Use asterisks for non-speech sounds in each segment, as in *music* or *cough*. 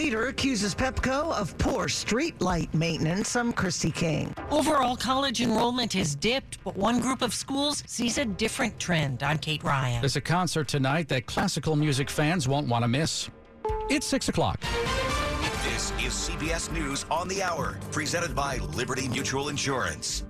Leader accuses Pepco of poor street light maintenance. I'm Christy King. Overall college enrollment has dipped, but one group of schools sees a different trend. I'm Kate Ryan. There's a concert tonight that classical music fans won't want to miss. It's 6 o'clock. This is CBS News on the Hour, presented by Liberty Mutual Insurance.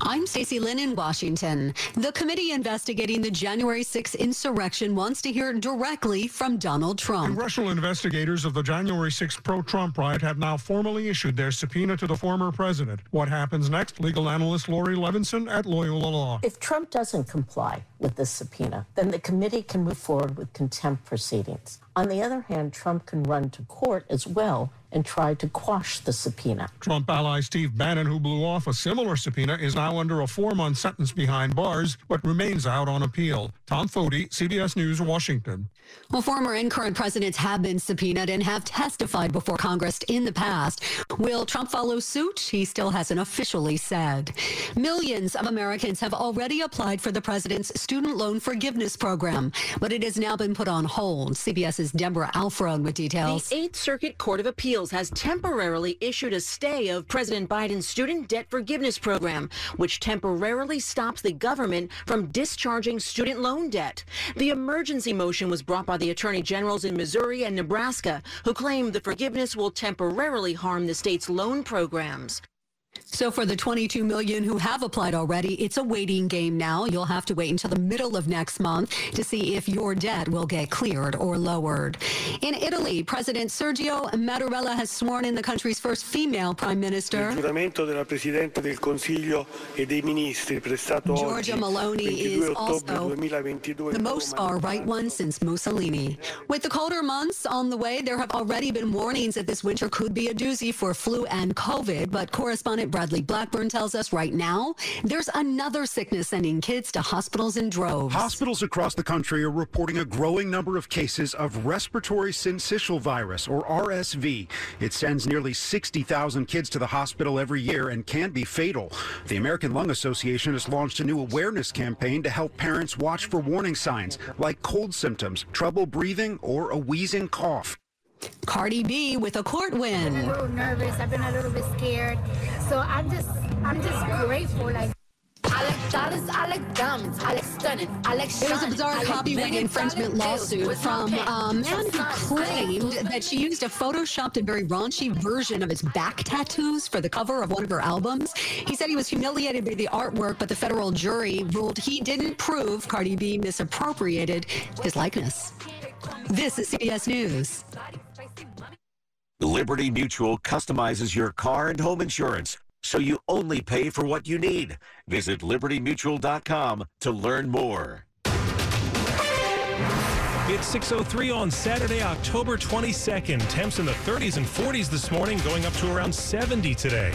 I'm Stacey Lynn in Washington. The committee investigating the January 6th insurrection wants to hear directly from Donald Trump. Congressional investigators of the January 6th pro Trump riot have now formally issued their subpoena to the former president. What happens next? Legal analyst Laurie Levenson at Loyola Law. If Trump doesn't comply with this subpoena, then the committee can move forward with contempt proceedings. On the other hand, Trump can run to court as well and try to quash the subpoena. Trump ally Steve Bannon, who blew off a similar subpoena, is now under a four month sentence behind bars, but remains out on appeal. Tom Foty, CBS News, Washington. Well, former and current presidents have been subpoenaed and have testified before Congress in the past. Will Trump follow suit? He still hasn't officially said. Millions of Americans have already applied for the president's student loan forgiveness program, but it has now been put on hold. CBS's Debra Alfarone with details. The Eighth Circuit Court of Appeals has temporarily issued a stay of President Biden's student debt forgiveness program, which temporarily stops the government from discharging student loan debt. The emergency motion was brought by the attorney generals in Missouri and Nebraska, who claim the forgiveness will temporarily harm the state's loan programs. So for the 22 million who have applied already, it's a waiting game now. You'll have to wait until the middle of next month to see if your debt will get cleared or lowered. In Italy, President Sergio Mattarella has sworn in the country's first female prime minister. Giorgia Meloni is also the most far-right one since Mussolini. With the colder months on the way, there have already been warnings that this winter could be a doozy for flu and COVID, but correspondent Bradley Blackburn tells us right now there's another sickness sending kids to hospitals in droves. Hospitals across the country are reporting a growing number of cases of respiratory syncytial virus, or RSV. It sends nearly 60,000 kids to the hospital every year and can be fatal. The American Lung Association has launched a new awareness campaign to help parents watch for warning signs like cold symptoms, trouble breathing, or a wheezing cough. Cardi B with a court win. I've been a little nervous. I've been a little bit scared. So I'm just, I'm just grateful. Like. I like dollars, I like diamonds, I like stunning, I like It was a bizarre copyright infringement lawsuit from a man who claimed that she used a photoshopped and very raunchy version of his back tattoos for the cover of one of her albums. He said he was humiliated by the artwork, but the federal jury ruled he didn't prove Cardi B misappropriated his likeness. This is CBS News. Liberty Mutual customizes your car and home insurance so you only pay for what you need. Visit libertymutual.com to learn more. It's 6.03 on Saturday, October 22nd. Temps in the 30s and 40s this morning, going up to around 70 today.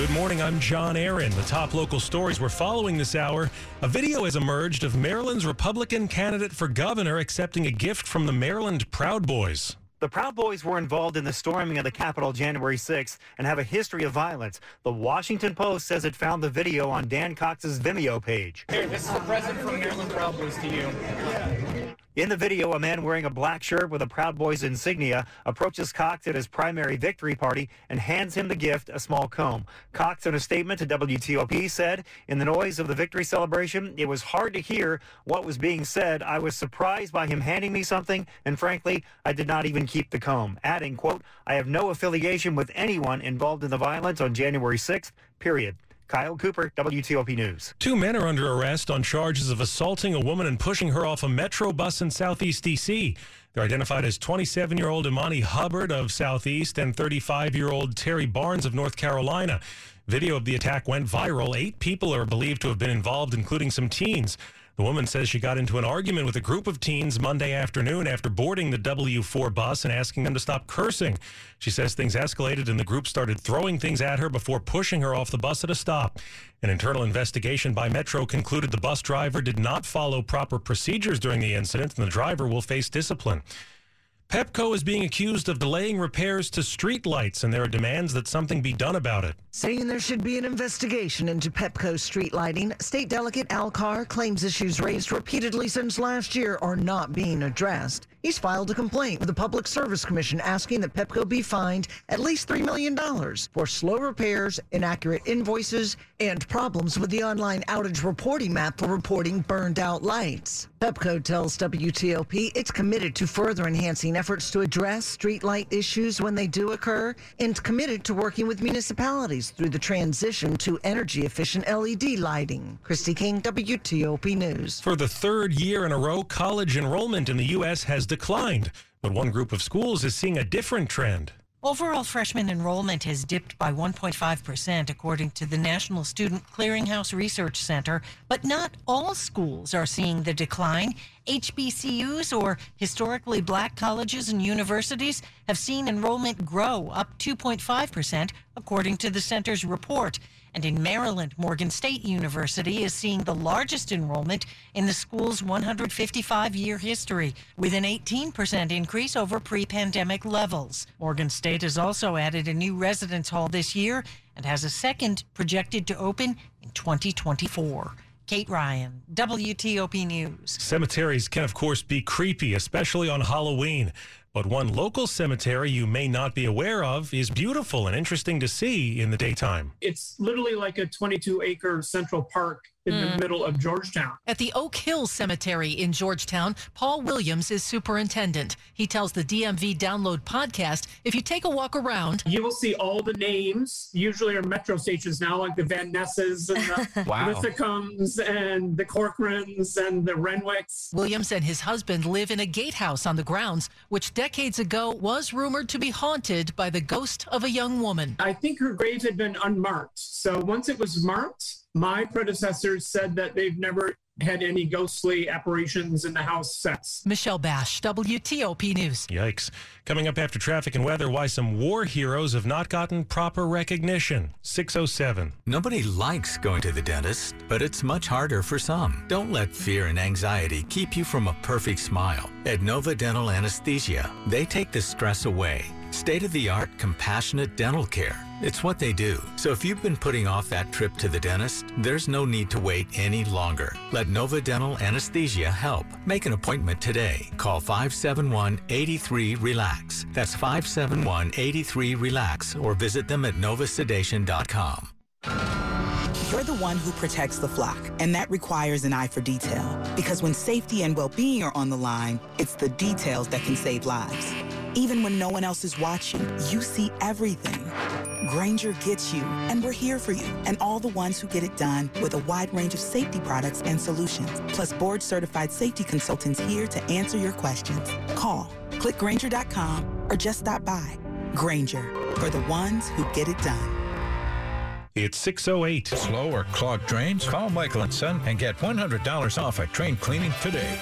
Good morning, I'm John Aaron. The top local stories we're following this hour. A video has emerged of Maryland's Republican candidate for governor accepting a gift from the Maryland Proud Boys. The Proud Boys were involved in the storming of the Capitol January 6th and have a history of violence. The Washington Post says it found the video on Dan Cox's Vimeo page. Here, this is a present from Maryland Proud Boys to you. In the video, a man wearing a black shirt with a Proud Boys insignia approaches Cox at his primary victory party and hands him the gift, a small comb. Cox, in a statement to WTOP, said, In the noise of the victory celebration, it was hard to hear what was being said. I was surprised by him handing me something, and frankly, I did not even keep the comb. Adding, quote, I have no affiliation with anyone involved in the violence on January 6th, period. Kyle Cooper, WTOP News. Two men are under arrest on charges of assaulting a woman and pushing her off a metro bus in Southeast D.C. They're identified as 27 year old Imani Hubbard of Southeast and 35 year old Terry Barnes of North Carolina. Video of the attack went viral. Eight people are believed to have been involved, including some teens. The woman says she got into an argument with a group of teens Monday afternoon after boarding the W4 bus and asking them to stop cursing. She says things escalated and the group started throwing things at her before pushing her off the bus at a stop. An internal investigation by Metro concluded the bus driver did not follow proper procedures during the incident and the driver will face discipline. Pepco is being accused of delaying repairs to streetlights, and there are demands that something be done about it. Saying there should be an investigation into Pepco street lighting, State Delegate Al Carr claims issues raised repeatedly since last year are not being addressed. He's filed a complaint with the Public Service Commission asking that Pepco be fined at least $3 million for slow repairs, inaccurate invoices, and problems with the online outage reporting map for reporting burned out lights. Pepco tells WTOP it's committed to further enhancing efforts to address streetlight issues when they do occur and committed to working with municipalities through the transition to energy efficient LED lighting. Christy King, WTOP News. For the third year in a row, college enrollment in the U.S. has declined, but one group of schools is seeing a different trend. Overall freshman enrollment has dipped by 1.5%, according to the National Student Clearinghouse Research Center, but not all schools are seeing the decline. HBCUs, or historically black colleges and universities, have seen enrollment grow up 2.5%, according to the center's report. And in Maryland, Morgan State University is seeing the largest enrollment in the school's 155 year history, with an 18% increase over pre pandemic levels. Morgan State has also added a new residence hall this year and has a second projected to open in 2024. Kate Ryan, WTOP News. Cemeteries can, of course, be creepy, especially on Halloween. But one local cemetery you may not be aware of is beautiful and interesting to see in the daytime. It's literally like a 22 acre central park in the hmm. middle of Georgetown. At the Oak Hill Cemetery in Georgetown, Paul Williams is superintendent. He tells the DMV Download podcast if you take a walk around, You will see all the names, usually are metro stations now, like the Van Nesses and the *laughs* Wow. Linthicums and the Corcorans and the Renwicks. Williams and his husband live in a gatehouse on the grounds, which decades ago was rumored to be haunted by the ghost of a young woman. I think her grave had been unmarked. So once it was marked, my predecessors said that they've never had any ghostly apparitions in the house since. Michelle Basch, WTOP News. Yikes. Coming up after traffic and weather, why some war heroes have not gotten proper recognition. 607. Nobody likes going to the dentist, but it's much harder for some. Don't let fear and anxiety keep you from a perfect smile. At Nova Dental Anesthesia, they take the stress away. State of the art, compassionate dental care. It's what they do. So if you've been putting off that trip to the dentist, there's no need to wait any longer. Let Nova Dental Anesthesia help. Make an appointment today. Call 571 83 Relax. That's 571 83 Relax or visit them at novasedation.com. You're the one who protects the flock, and that requires an eye for detail. Because when safety and well-being are on the line, it's the details that can save lives. Even when no one else is watching, you see everything. Grainger gets you, and we're here for you, and all the ones who get it done with a wide range of safety products and solutions, plus board-certified safety consultants here to answer your questions. Call, click Grainger.com, or just stop by. Grainger, for the ones who get it done. It's 608. Slow or clogged drains? Call Michael and Son and get $100 off a train cleaning today.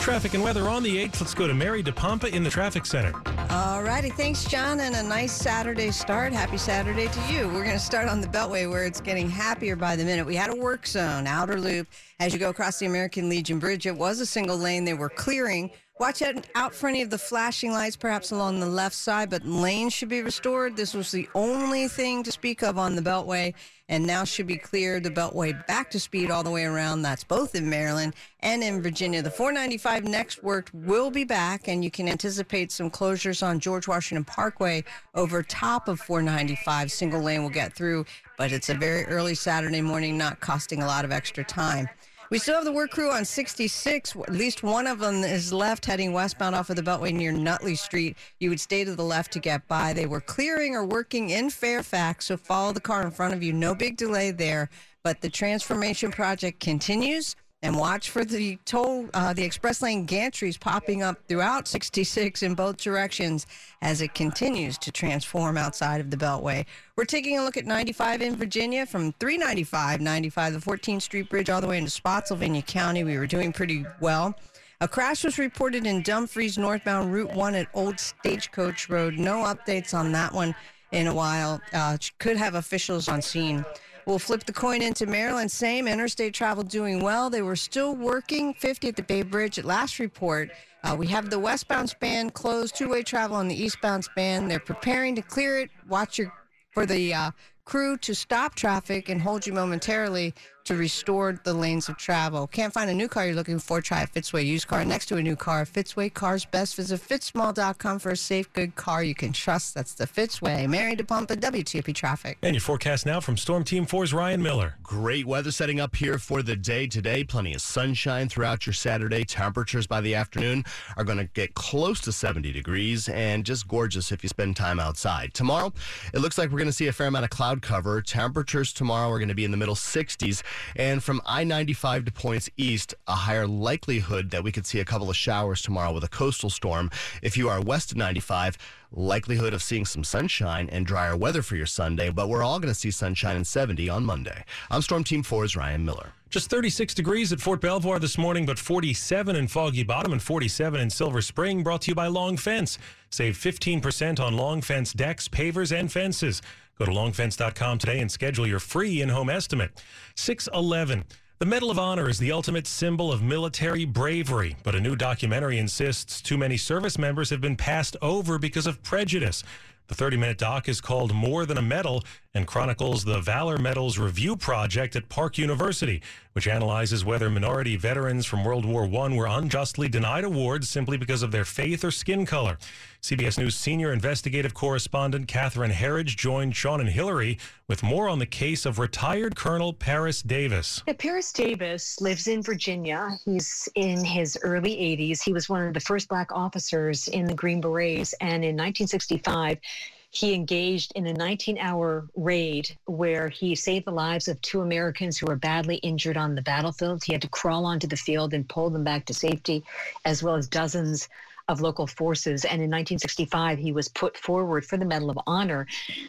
Traffic and weather on the 8th. Let's go to Mary DePompa in the traffic center. All righty. Thanks, John, and a nice Saturday start. Happy Saturday to you. We're going to start on the Beltway where it's getting happier by the minute. We had a work zone, outer loop. As you go across the American Legion Bridge, it was a single lane they were clearing. Watch out out for any of the flashing lights, perhaps along the left side, but lanes should be restored. This was the only thing to speak of on the Beltway, and now should be cleared. The Beltway back to speed all the way around. That's both in Maryland and in Virginia. The 495 next work will be back, and you can anticipate some closures on George Washington Parkway over top of 495. Single lane will get through, but it's a very early Saturday morning, not costing a lot of extra time. We still have the work crew on 66. At least one of them is left heading westbound off of the Beltway near Nutley Street. You would stay to the left to get by. They were clearing or working in Fairfax, so follow the car in front of you. No big delay there, but the transformation project continues. And watch for the toll, uh, the express lane gantries popping up throughout 66 in both directions as it continues to transform outside of the Beltway. We're taking a look at 95 in Virginia from 395, 95, the 14th Street Bridge, all the way into Spotsylvania County. We were doing pretty well. A crash was reported in Dumfries northbound Route 1 at Old Stagecoach Road. No updates on that one in a while. Uh, could have officials on scene. We'll flip the coin into Maryland. Same interstate travel doing well. They were still working 50 at the Bay Bridge at last report. Uh, we have the westbound span closed, two way travel on the eastbound span. They're preparing to clear it. Watch your for the uh, crew to stop traffic and hold you momentarily to restore the lanes of travel. Can't find a new car you're looking for? Try a Fitzway used car next to a new car. Fitzway Cars Best. Visit fitzmall.com for a safe, good car you can trust. That's the Fitzway. Mary DePompa, WTOP Traffic. And your forecast now from Storm Team 4's Ryan Miller. Great weather setting up here for the day today. Plenty of sunshine throughout your Saturday. Temperatures by the afternoon are going to get close to 70 degrees and just gorgeous if you spend time outside. Tomorrow, it looks like we're going to see a fair amount of cloud cover. Temperatures tomorrow are going to be in the middle 60s. And from I 95 to points east, a higher likelihood that we could see a couple of showers tomorrow with a coastal storm. If you are west of 95, likelihood of seeing some sunshine and drier weather for your Sunday, but we're all going to see sunshine and 70 on Monday. I'm Storm Team 4's Ryan Miller. Just 36 degrees at Fort Belvoir this morning, but 47 in Foggy Bottom and 47 in Silver Spring. Brought to you by Long Fence. Save 15% on Long Fence decks, pavers, and fences. Go to longfence.com today and schedule your free in home estimate. 611. The Medal of Honor is the ultimate symbol of military bravery, but a new documentary insists too many service members have been passed over because of prejudice. The 30 minute doc is called More Than a Medal and chronicles the Valor Medals Review Project at Park University, which analyzes whether minority veterans from World War I were unjustly denied awards simply because of their faith or skin color. CBS News senior investigative correspondent Catherine Herridge joined Sean and Hillary with more on the case of retired Colonel Paris Davis. Paris Davis lives in Virginia. He's in his early 80s. He was one of the first black officers in the Green Berets, and in 1965, he engaged in a 19 hour raid where he saved the lives of two Americans who were badly injured on the battlefield. He had to crawl onto the field and pull them back to safety, as well as dozens of local forces. And in 1965, he was put forward for the Medal of Honor.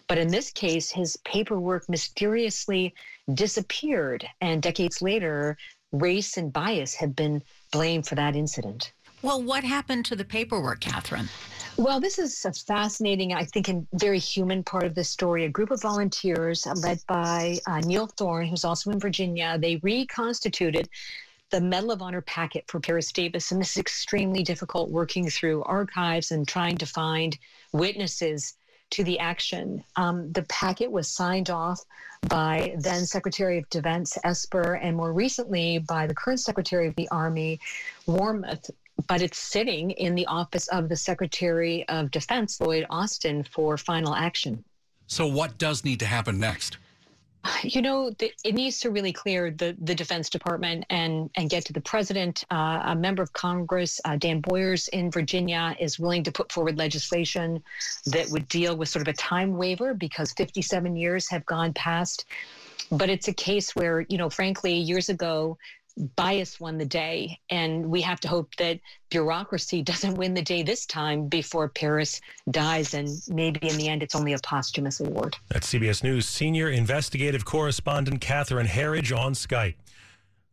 But in this case, his paperwork mysteriously disappeared. And decades later, race and bias have been blamed for that incident. Well, what happened to the paperwork, Catherine? Well, this is a fascinating, I think, and very human part of the story. A group of volunteers led by uh, Neil Thorne, who's also in Virginia, they reconstituted the Medal of Honor packet for Paris Davis. And this is extremely difficult working through archives and trying to find witnesses to the action. Um, the packet was signed off by then Secretary of Defense Esper and more recently by the current Secretary of the Army, Wormuth. But it's sitting in the office of the Secretary of Defense, Lloyd Austin, for final action. So, what does need to happen next? You know, the, it needs to really clear the, the Defense Department and, and get to the president. Uh, a member of Congress, uh, Don Beyers in Virginia, is willing to put forward legislation that would deal with sort of a time waiver because 57 years have gone past. But it's a case where, you know, frankly, years ago, bias won the day. And we have to hope that bureaucracy *laughs* doesn't win the day this time before Paris dies. And maybe in the end, it's only a posthumous award. That's CBS News senior investigative correspondent Catherine Herridge on Skype.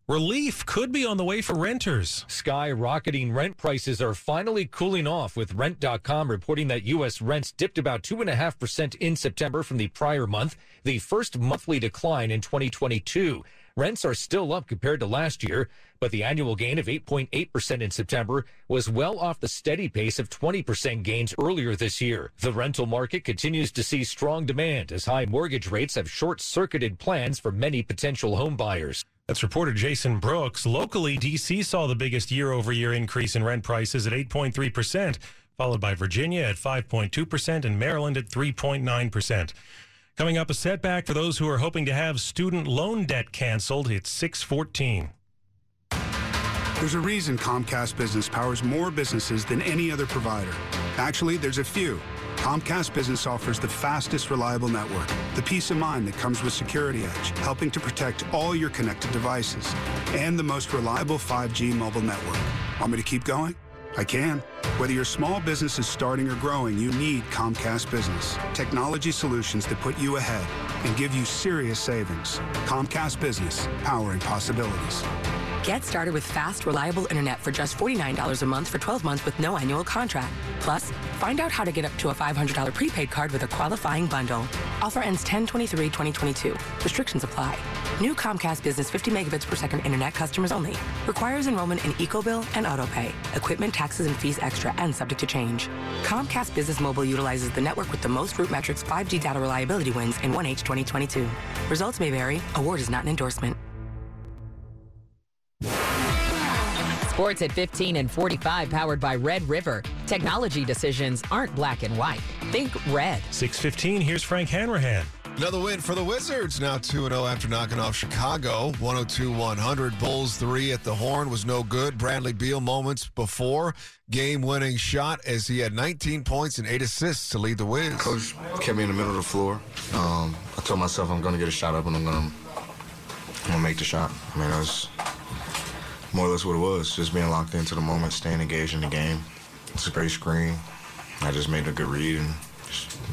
Relief could be on the way for renters. Skyrocketing rent prices are finally cooling off, with Rent.com reporting that U.S. rents dipped about 2.5% in September from the prior month, the first monthly decline in 2022. Rents are still up compared to last year, but the annual gain of 8.8% in September was well off the steady pace of 20% gains earlier this year. The rental market continues to see strong demand as high mortgage rates have short circuited plans for many potential home buyers. That's reporter Jason Brooks. Locally, D.C. saw the biggest year over year increase in rent prices at 8.3%, followed by Virginia at 5.2% and Maryland at 3.9%. Coming up, a setback for those who are hoping to have student loan debt canceled. It's 614. There's a reason Comcast Business powers more businesses than any other provider. Actually, there's a few. Comcast Business offers the fastest, reliable network, the peace of mind that comes with Security Edge, helping to protect all your connected devices, and the most reliable 5G mobile network. Want me to keep going? I can. Whether your small business is starting or growing, you need Comcast Business. Technology solutions that put you ahead and give you serious savings. Comcast Business, powering possibilities. Get started with fast, reliable internet for just $49 a month for 12 months with no annual contract. Plus, find out how to get up to a $500 prepaid card with a qualifying bundle. Offer ends 10-23-2022. Restrictions apply. New Comcast Business 50 megabits per second internet customers only. Requires enrollment in EcoBill and AutoPay. Equipment, taxes, and fees extra and subject to change. Comcast Business Mobile utilizes the network with the most root metrics 5G data reliability wins in 1H 2022. Results may vary. Award is not an endorsement. Sports at 15 and 45 powered by Red River. Technology decisions aren't black and white. Think red. 615, here's Frank Hanrahan. Another win for the Wizards, now 2 0 after knocking off Chicago. 102 100. Bulls 3 at the horn was no good. Bradley Beal moments before game winning shot as he had 19 points and 8 assists to lead the Wiz. Coach kept me in the middle of the floor. Um, I told myself I'm going to get a shot up and I'm going to make the shot. I mean, that's more or less what it was. Just being locked into the moment, staying engaged in the game. It's a great screen. I just made a good read and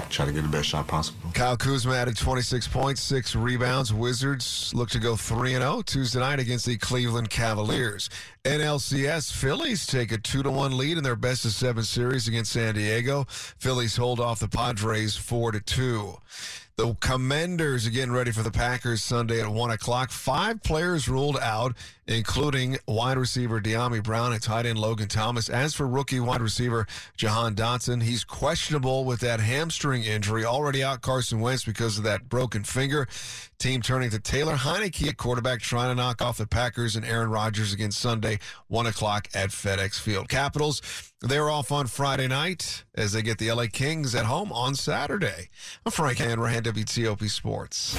try to get the best shot possible. Kyle Kuzma added 26 points, six rebounds. Wizards look to go 3 0 Tuesday night against the Cleveland Cavaliers. NLCS Phillies take a 2 1 lead in their best of seven series against San Diego. Phillies hold off the Padres 4 2. The Commanders getting ready for the Packers Sunday at 1 o'clock. Five players ruled out, including wide receiver Dyami Brown and tight end Logan Thomas. As for rookie wide receiver Jahan Dotson, he's questionable with that hamstring injury. Already out Carson Wentz because of that broken finger. Team turning to Taylor Heinicke at quarterback, trying to knock off the Packers and Aaron Rodgers against Sunday, 1 o'clock at FedEx Field. Capitals, they're off on Friday night as they get the LA Kings at home on Saturday. I'm Frank Hanrahan, WTOP Sports.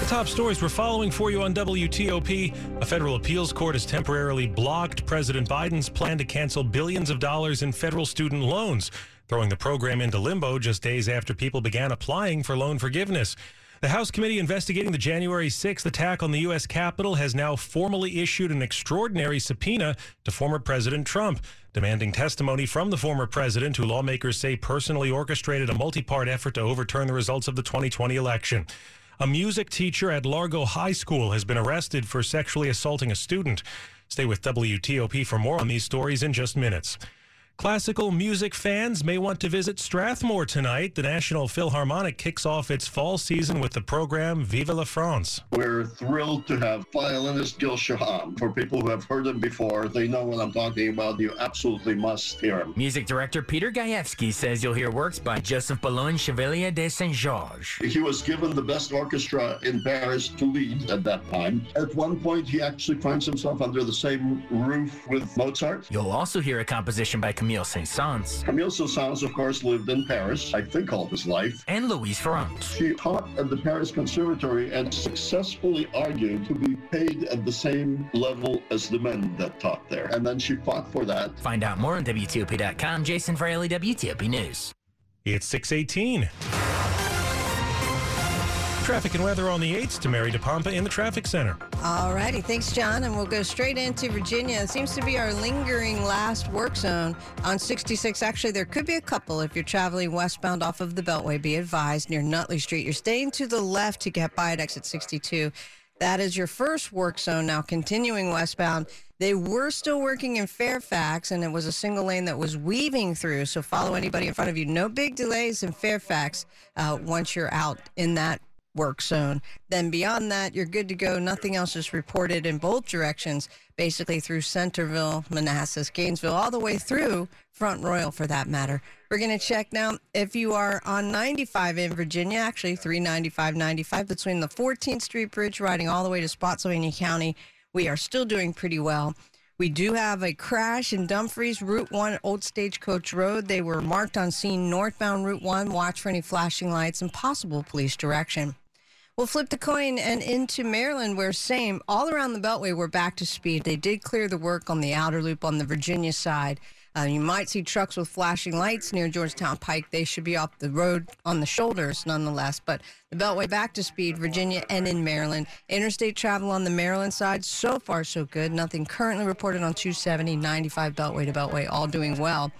The top stories we're following for you on WTOP. A federal appeals court has temporarily blocked President Biden's plan to cancel billions of dollars in federal student loans, throwing the program into limbo just days after people began applying for loan forgiveness. The House committee investigating the January 6th attack on the U.S. Capitol has now formally issued an extraordinary subpoena to former President Trump, demanding testimony from the former president, who lawmakers say personally orchestrated a multi part effort to overturn the results of the 2020 election. A music teacher at Largo High School has been arrested for sexually assaulting a student. Stay with WTOP for more on these stories in just minutes. Classical music fans may want to visit Strathmore tonight. The National Philharmonic kicks off its fall season with the program Vive la France. We're thrilled to have violinist Gil Shaham. For people who have heard him before, they know what I'm talking about. You absolutely must hear him. Music director Peter Gajewski says you'll hear works by Joseph Boulogne Chevalier de Saint Georges. He was given the best orchestra in Paris to lead at that time. At one point, he actually finds himself under the same roof with Mozart. You'll also hear a composition by Camille Saint-Saëns. Camille Saint-Saëns, of course, lived in Paris, I think all his life. And Louise Farrenc. She taught at the Paris Conservatory and successfully argued to be paid at the same level as the men that taught there. And then she fought for that. Find out more on WTOP.com. Jason Fraley, WTOP News. It's 618. Traffic and weather on the 8th to Mary DePompa in the traffic center. All righty. Thanks, John. And we'll go straight into Virginia. It seems to be our lingering last work zone on 66. Actually, there could be a couple if you're traveling westbound off of the Beltway. Be advised near Nutley Street. You're staying to the left to get by at exit 62. That is your first work zone. Now, continuing westbound, they were still working in Fairfax, and it was a single lane that was weaving through. So follow anybody in front of you. No big delays in Fairfax uh, once you're out in that work zone. Then beyond that, you're good to go. Nothing else is reported in both directions, basically through Centreville, Manassas, Gainesville, all the way through Front Royal for that matter. We're going to check now if you are on 95 in Virginia, actually 395 95 between the 14th Street Bridge riding all the way to Spotsylvania County. We are still doing pretty well. We do have a crash in Dumfries, Route 1, Old Stagecoach Road. They were marked on scene northbound Route 1. Watch for any flashing lights and possible police direction. We'll flip the coin and into Maryland, where same all around the Beltway we're back to speed. They did clear the work on the outer loop on the Virginia side. Uh, you might see trucks with flashing lights near Georgetown Pike. They should be off the road on the shoulders nonetheless. But the Beltway back to speed, Virginia and in Maryland. Interstate travel on the Maryland side, so far so good. Nothing currently reported on 270, 95 Beltway to Beltway, all doing well.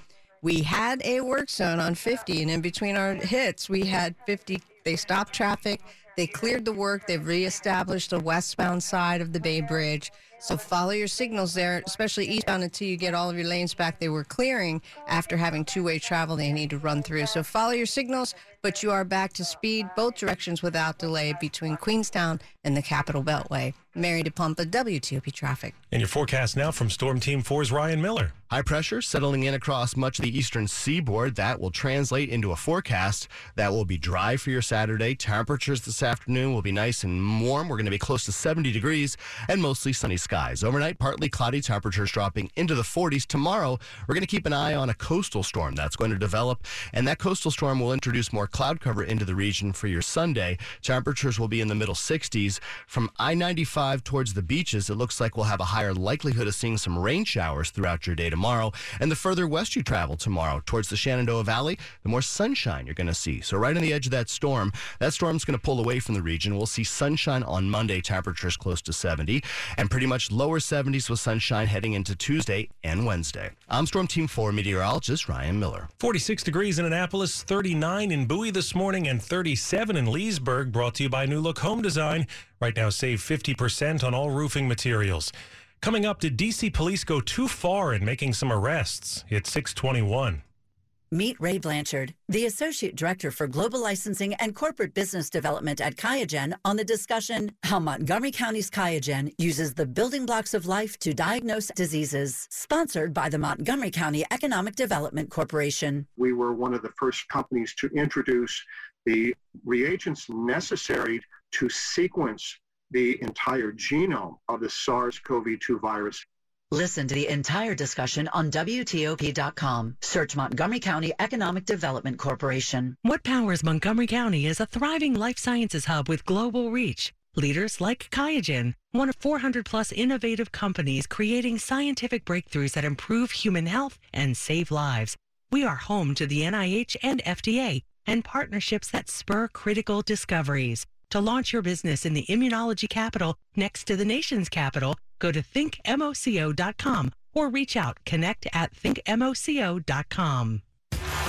We had a work zone on 50, and in between our hits, we had 50. They stopped traffic. They cleared the work. They've reestablished the westbound side of the Bay Bridge. So follow your signals there, especially eastbound until you get all of your lanes back. They were clearing after having two way travel they need to run through. So follow your signals, but you are back to speed both directions without delay between Queenstown and the Capital Beltway. Mary DePompa, WTOP Traffic. And your forecast now from Storm Team 4's Ryan Miller. High pressure settling in across much of the eastern seaboard. That will translate into a forecast that will be dry for your Saturday. Temperatures this afternoon will be nice and warm. We're going to be close to 70 degrees and mostly sunny skies. Overnight, partly cloudy temperatures dropping into the 40s. Tomorrow, we're going to keep an eye on a coastal storm that's going to develop, and that coastal storm will introduce more cloud cover into the region for your Sunday. Temperatures will be in the middle 60s. From I 95 towards the beaches, it looks like we'll have a higher likelihood of seeing some rain showers throughout your day tomorrow. And the further west you travel tomorrow towards the Shenandoah Valley, the more sunshine you're going to see. So, right on the edge of that storm, that storm's going to pull away from the region. We'll see sunshine on Monday, temperatures close to 70, and pretty much lower 70s with sunshine heading into Tuesday and Wednesday. I'm Storm Team 4 meteorologist Ryan Miller. 46 degrees in Annapolis, 39 in This morning, and 37 in Leesburg. Brought to you by New Look Home Design. Right now, save 50% on all roofing materials. Coming up, did DC police go too far in making some arrests? It's 621. Meet Ray Blanchard, the Associate Director for Global Licensing and Corporate Business Development at Qiagen, on the discussion How Montgomery County's Qiagen uses the building blocks of life to diagnose diseases, sponsored by the Montgomery County Economic Development Corporation. We were one of the first companies to introduce the reagents necessary to sequence the entire genome of the SARS CoV 2 virus. Listen to the entire discussion on WTOP.com. Search Montgomery County Economic Development Corporation. What powers Montgomery County is a thriving life sciences hub with global reach. Leaders like Qiagen, one of 400 plus innovative companies creating scientific breakthroughs that improve human health and save lives. We are home to the NIH and FDA and partnerships that spur critical discoveries. To launch your business in the immunology capital next to the nation's capital, go to thinkmoco.com or reach out connect at thinkmoco.com.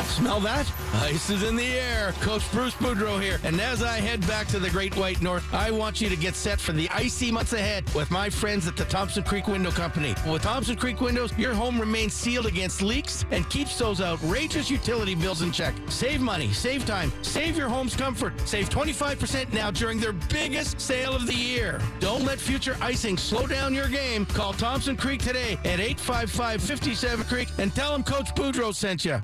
Smell that? Ice is in the air. Coach Bruce Boudreau here. And as I head back to the Great White North, I want you to get set for the icy months ahead with my friends at the Thompson Creek Window Company. With Thompson Creek Windows, your home remains sealed against leaks and keeps those outrageous utility bills in check. Save money, save time, save your home's comfort. Save 25% now during their biggest sale of the year. Don't let future icing slow down your game. Call Thompson Creek today at 855 57 Creek and tell them Coach Boudreau sent you.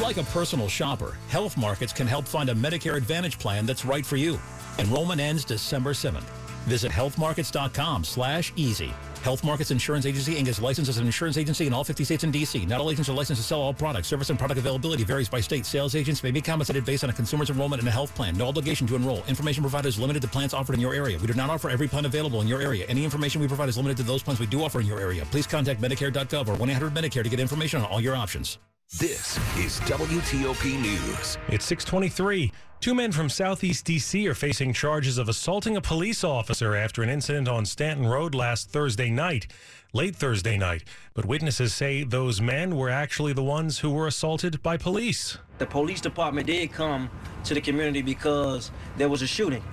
Like a personal shopper, Health Markets can help find a Medicare Advantage plan that's right for you. Enrollment ends December 7th. Visit healthmarkets.com slash easy. Health Markets Insurance Agency Inc. is licensed as an insurance agency in all 50 states and D.C. Not all agents are licensed to sell all products. Service and product availability varies by state. Sales agents may be compensated based on a consumer's enrollment in a health plan. No obligation to enroll. Information provided is limited to plans offered in your area. We do not offer every plan available in your area. Any information we provide is limited to those plans we do offer in your area. Please contact Medicare.gov or 1-800-Medicare to get information on all your options. This is WTOP News. It's 623. Two men from Southeast D.C. are facing charges of assaulting a police officer after an incident on Stanton Road last Thursday night, late Thursday night. But witnesses say those men were actually the ones who were assaulted by police. The police department did come to the community because there was a shooting.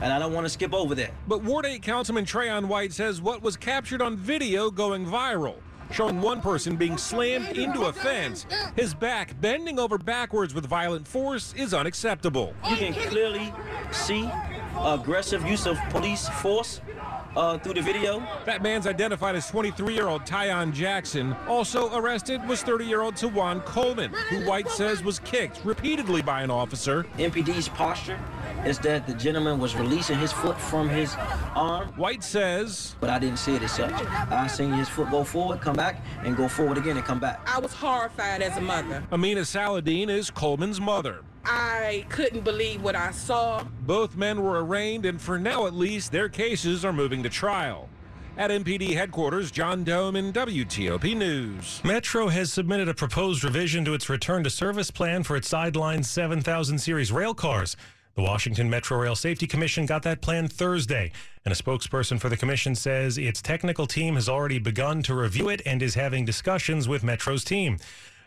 And I don't want to skip over that. But Ward 8 Councilman Trayon White says what was captured on video going viral showing one person being slammed into a fence. His back bending over backwards with violent force is unacceptable. You can clearly see aggressive use of police force uh, through the video. That man's identified as 23-year-old Tyon Jackson. Also arrested was 30-year-old Tawan Coleman, who White says was kicked repeatedly by an officer. MPD's posture is that the gentleman was releasing his foot from his arm. White says, but I didn't see it as such. I seen his foot go forward, come back, and go forward again and come back. I was horrified as a mother. Amina Saladin is Coleman's mother. I couldn't believe what I saw. Both men were arraigned, and for now at least, their cases are moving to trial. At MPD headquarters, John Domen WTOP News. Metro has submitted a proposed revision to its return to service plan for its Sideline 7000 series rail cars. The Washington Metro Rail Safety Commission got that plan Thursday, and a spokesperson for the commission says its technical team has already begun to review it and is having discussions with Metro's team.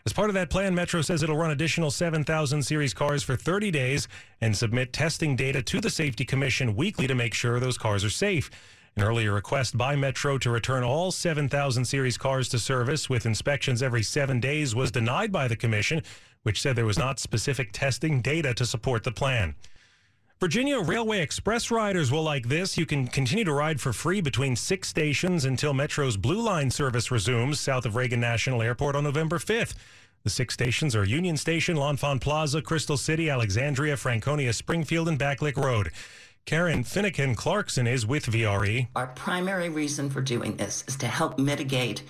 As part of that plan, Metro says it'll run additional 7,000 series cars for 30 days and submit testing data to the Safety Commission weekly to make sure those cars are safe. An earlier request by Metro to return all 7,000 series cars to service with inspections every seven days was denied by the Commission, which said there was not specific testing data to support the plan. Virginia Railway Express riders will like this. You can continue to ride for free between six stations until Metro's Blue Line service resumes south of Reagan National Airport on November 5th. The six stations are Union Station, L'Enfant Plaza, Crystal City, Alexandria, Franconia, Springfield, and Backlick Road. Karen Finucan Clarkson is with VRE. Our primary reason for doing this is to help mitigate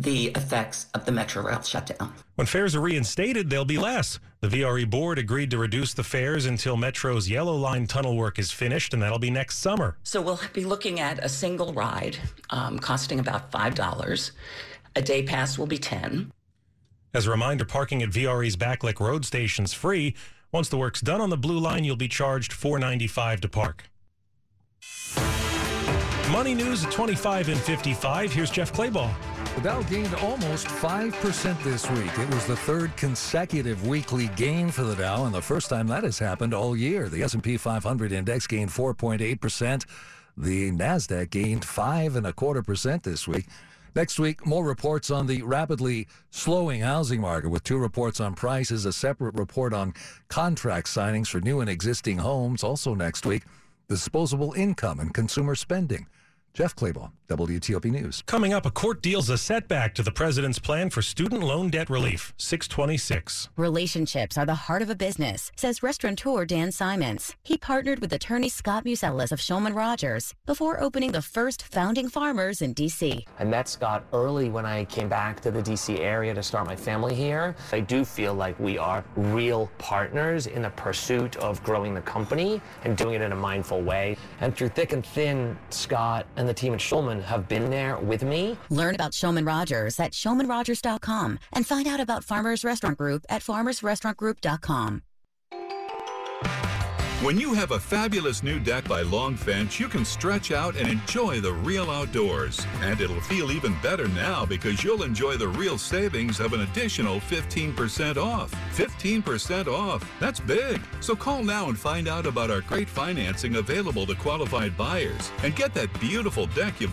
the effects of the Metro Rail shutdown. When fares are reinstated, they'll be less. The VRE board agreed to reduce the fares until Metro's Yellow Line tunnel work is finished, and that'll be next summer. So we'll be looking at a single ride um, costing about $5. A day pass will be 10 As a reminder, parking at VRE's Backlick Road station's free. Once the work's done on the Blue Line, you'll be charged $4.95 to park. Money news at 25 and 55. Here's Jeff Clabaugh. The Dow gained almost 5% this week. It was the third consecutive weekly gain for the Dow and the first time that has happened all year. The S&P 500 index gained 4.8%. The Nasdaq gained 5 and a quarter percent this week. Next week, more reports on the rapidly slowing housing market with two reports on prices, a separate report on contract signings for new and existing homes. Also next week, disposable income and consumer spending. Jeff Clabaugh, WTOP News. Coming up, a court deals a setback to the president's plan for student loan debt relief. 626. Relationships are the heart of a business, says restaurateur Dan Simons. He partnered with attorney Scott Museles of Shulman Rogers before opening the first founding farmers in D.C. I met Scott early when I came back to the D.C. area to start my family here. I do feel like we are real partners in the pursuit of growing the company and doing it in a mindful way. And through thick and thin, Scott and the team at Shulman have been there with me. Learn about Shulman Rogers at shulmanrogers.com and find out about Farmers Restaurant Group at farmersrestaurantgroup.com. When you have a fabulous new deck by Long Fence, you can stretch out and enjoy the real outdoors. And it'll feel even better now because you'll enjoy the real savings of an additional 15% off. 15% off. That's big. So call now and find out about our great financing available to qualified buyers and get that beautiful deck you've